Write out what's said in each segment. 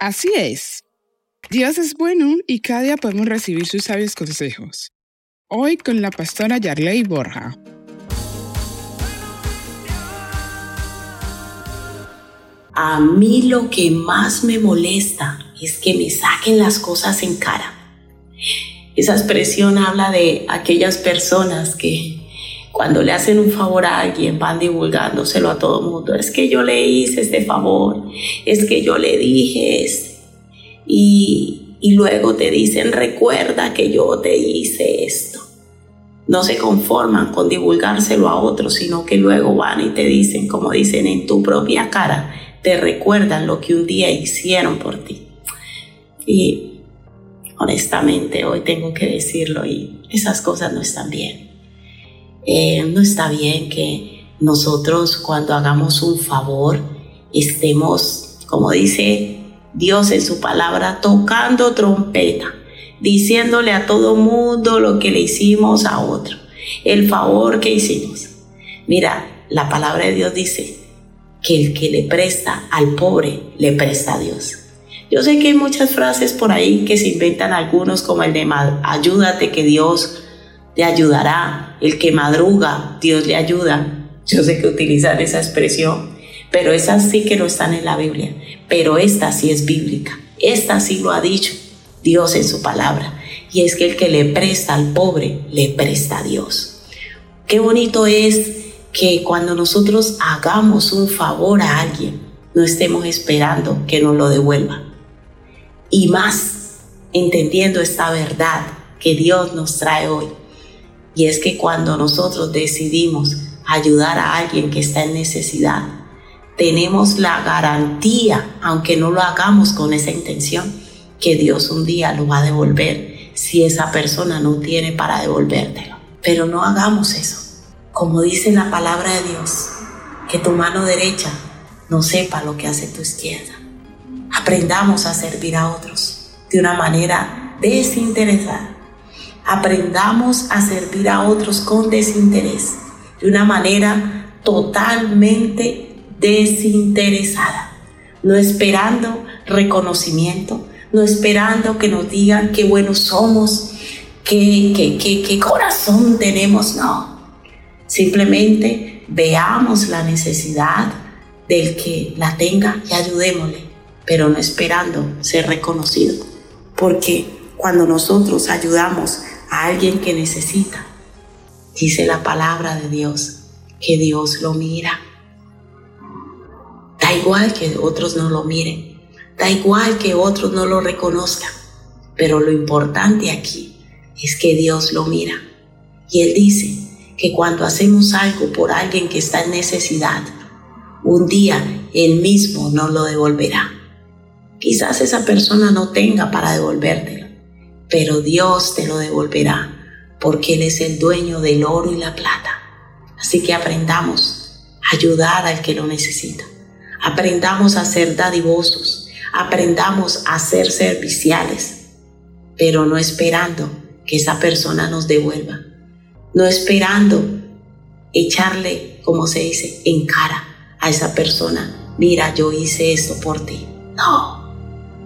Así es. Dios es bueno y cada día podemos recibir sus sabios consejos. Hoy con la pastora Yarley Borja. A mí lo que más me molesta es que me saquen las cosas en cara. Esa expresión habla de aquellas personas que cuando le hacen un favor a alguien van divulgándoselo a todo el mundo. Es que yo le hice este favor, es que yo le dije este. Y, y luego te dicen, recuerda que yo te hice esto. No se conforman con divulgárselo a otros, sino que luego van y te dicen, como dicen en tu propia cara, te recuerdan lo que un día hicieron por ti. Y honestamente hoy tengo que decirlo y esas cosas no están bien. Eh, no está bien que nosotros cuando hagamos un favor estemos, como dice Dios en su palabra, tocando trompeta, diciéndole a todo mundo lo que le hicimos a otro, el favor que hicimos. Mira, la palabra de Dios dice que el que le presta al pobre, le presta a Dios. Yo sé que hay muchas frases por ahí que se inventan algunos como el de ayúdate que Dios te ayudará. El que madruga, Dios le ayuda. Yo sé que utilizan esa expresión, pero esas sí que no están en la Biblia. Pero esta sí es bíblica. Esta sí lo ha dicho Dios en su palabra. Y es que el que le presta al pobre, le presta a Dios. Qué bonito es que cuando nosotros hagamos un favor a alguien, no estemos esperando que nos lo devuelva. Y más entendiendo esta verdad que Dios nos trae hoy, y es que cuando nosotros decidimos ayudar a alguien que está en necesidad, tenemos la garantía, aunque no lo hagamos con esa intención, que Dios un día lo va a devolver si esa persona no tiene para devolvértelo. Pero no hagamos eso. Como dice la palabra de Dios, que tu mano derecha no sepa lo que hace tu izquierda. Aprendamos a servir a otros de una manera desinteresada aprendamos a servir a otros con desinterés, de una manera totalmente desinteresada, no esperando reconocimiento, no esperando que nos digan qué buenos somos, qué, qué, qué, corazón tenemos, no. Simplemente veamos la necesidad del que la tenga y ayudémosle, pero no esperando ser reconocido. Porque cuando nosotros ayudamos alguien que necesita. Dice la palabra de Dios que Dios lo mira. Da igual que otros no lo miren, da igual que otros no lo reconozcan, pero lo importante aquí es que Dios lo mira. Y Él dice que cuando hacemos algo por alguien que está en necesidad, un día Él mismo nos lo devolverá. Quizás esa persona no tenga para devolvértelo, pero Dios te lo devolverá, porque Él es el dueño del oro y la plata. Así que aprendamos a ayudar al que lo necesita. Aprendamos a ser dadivosos, aprendamos a ser serviciales, pero no esperando que esa persona nos devuelva, no esperando echarle, como se dice, en cara a esa persona, mira, yo hice esto por ti. No,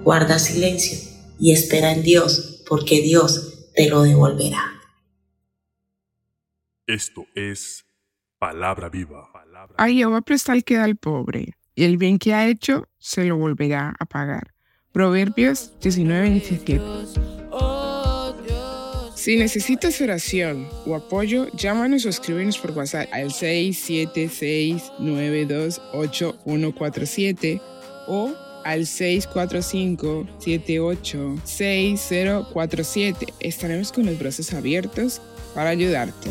guarda silencio y espera en Dios porque Dios te lo devolverá. Esto es palabra viva. A Jehová presta el que da al pobre, y el bien que ha hecho se lo volverá a pagar. Proverbios 19:27. Si necesitas oración o apoyo, llámanos o escríbenos por WhatsApp al 676928147 o al 645-786047. Estaremos con los brazos abiertos para ayudarte.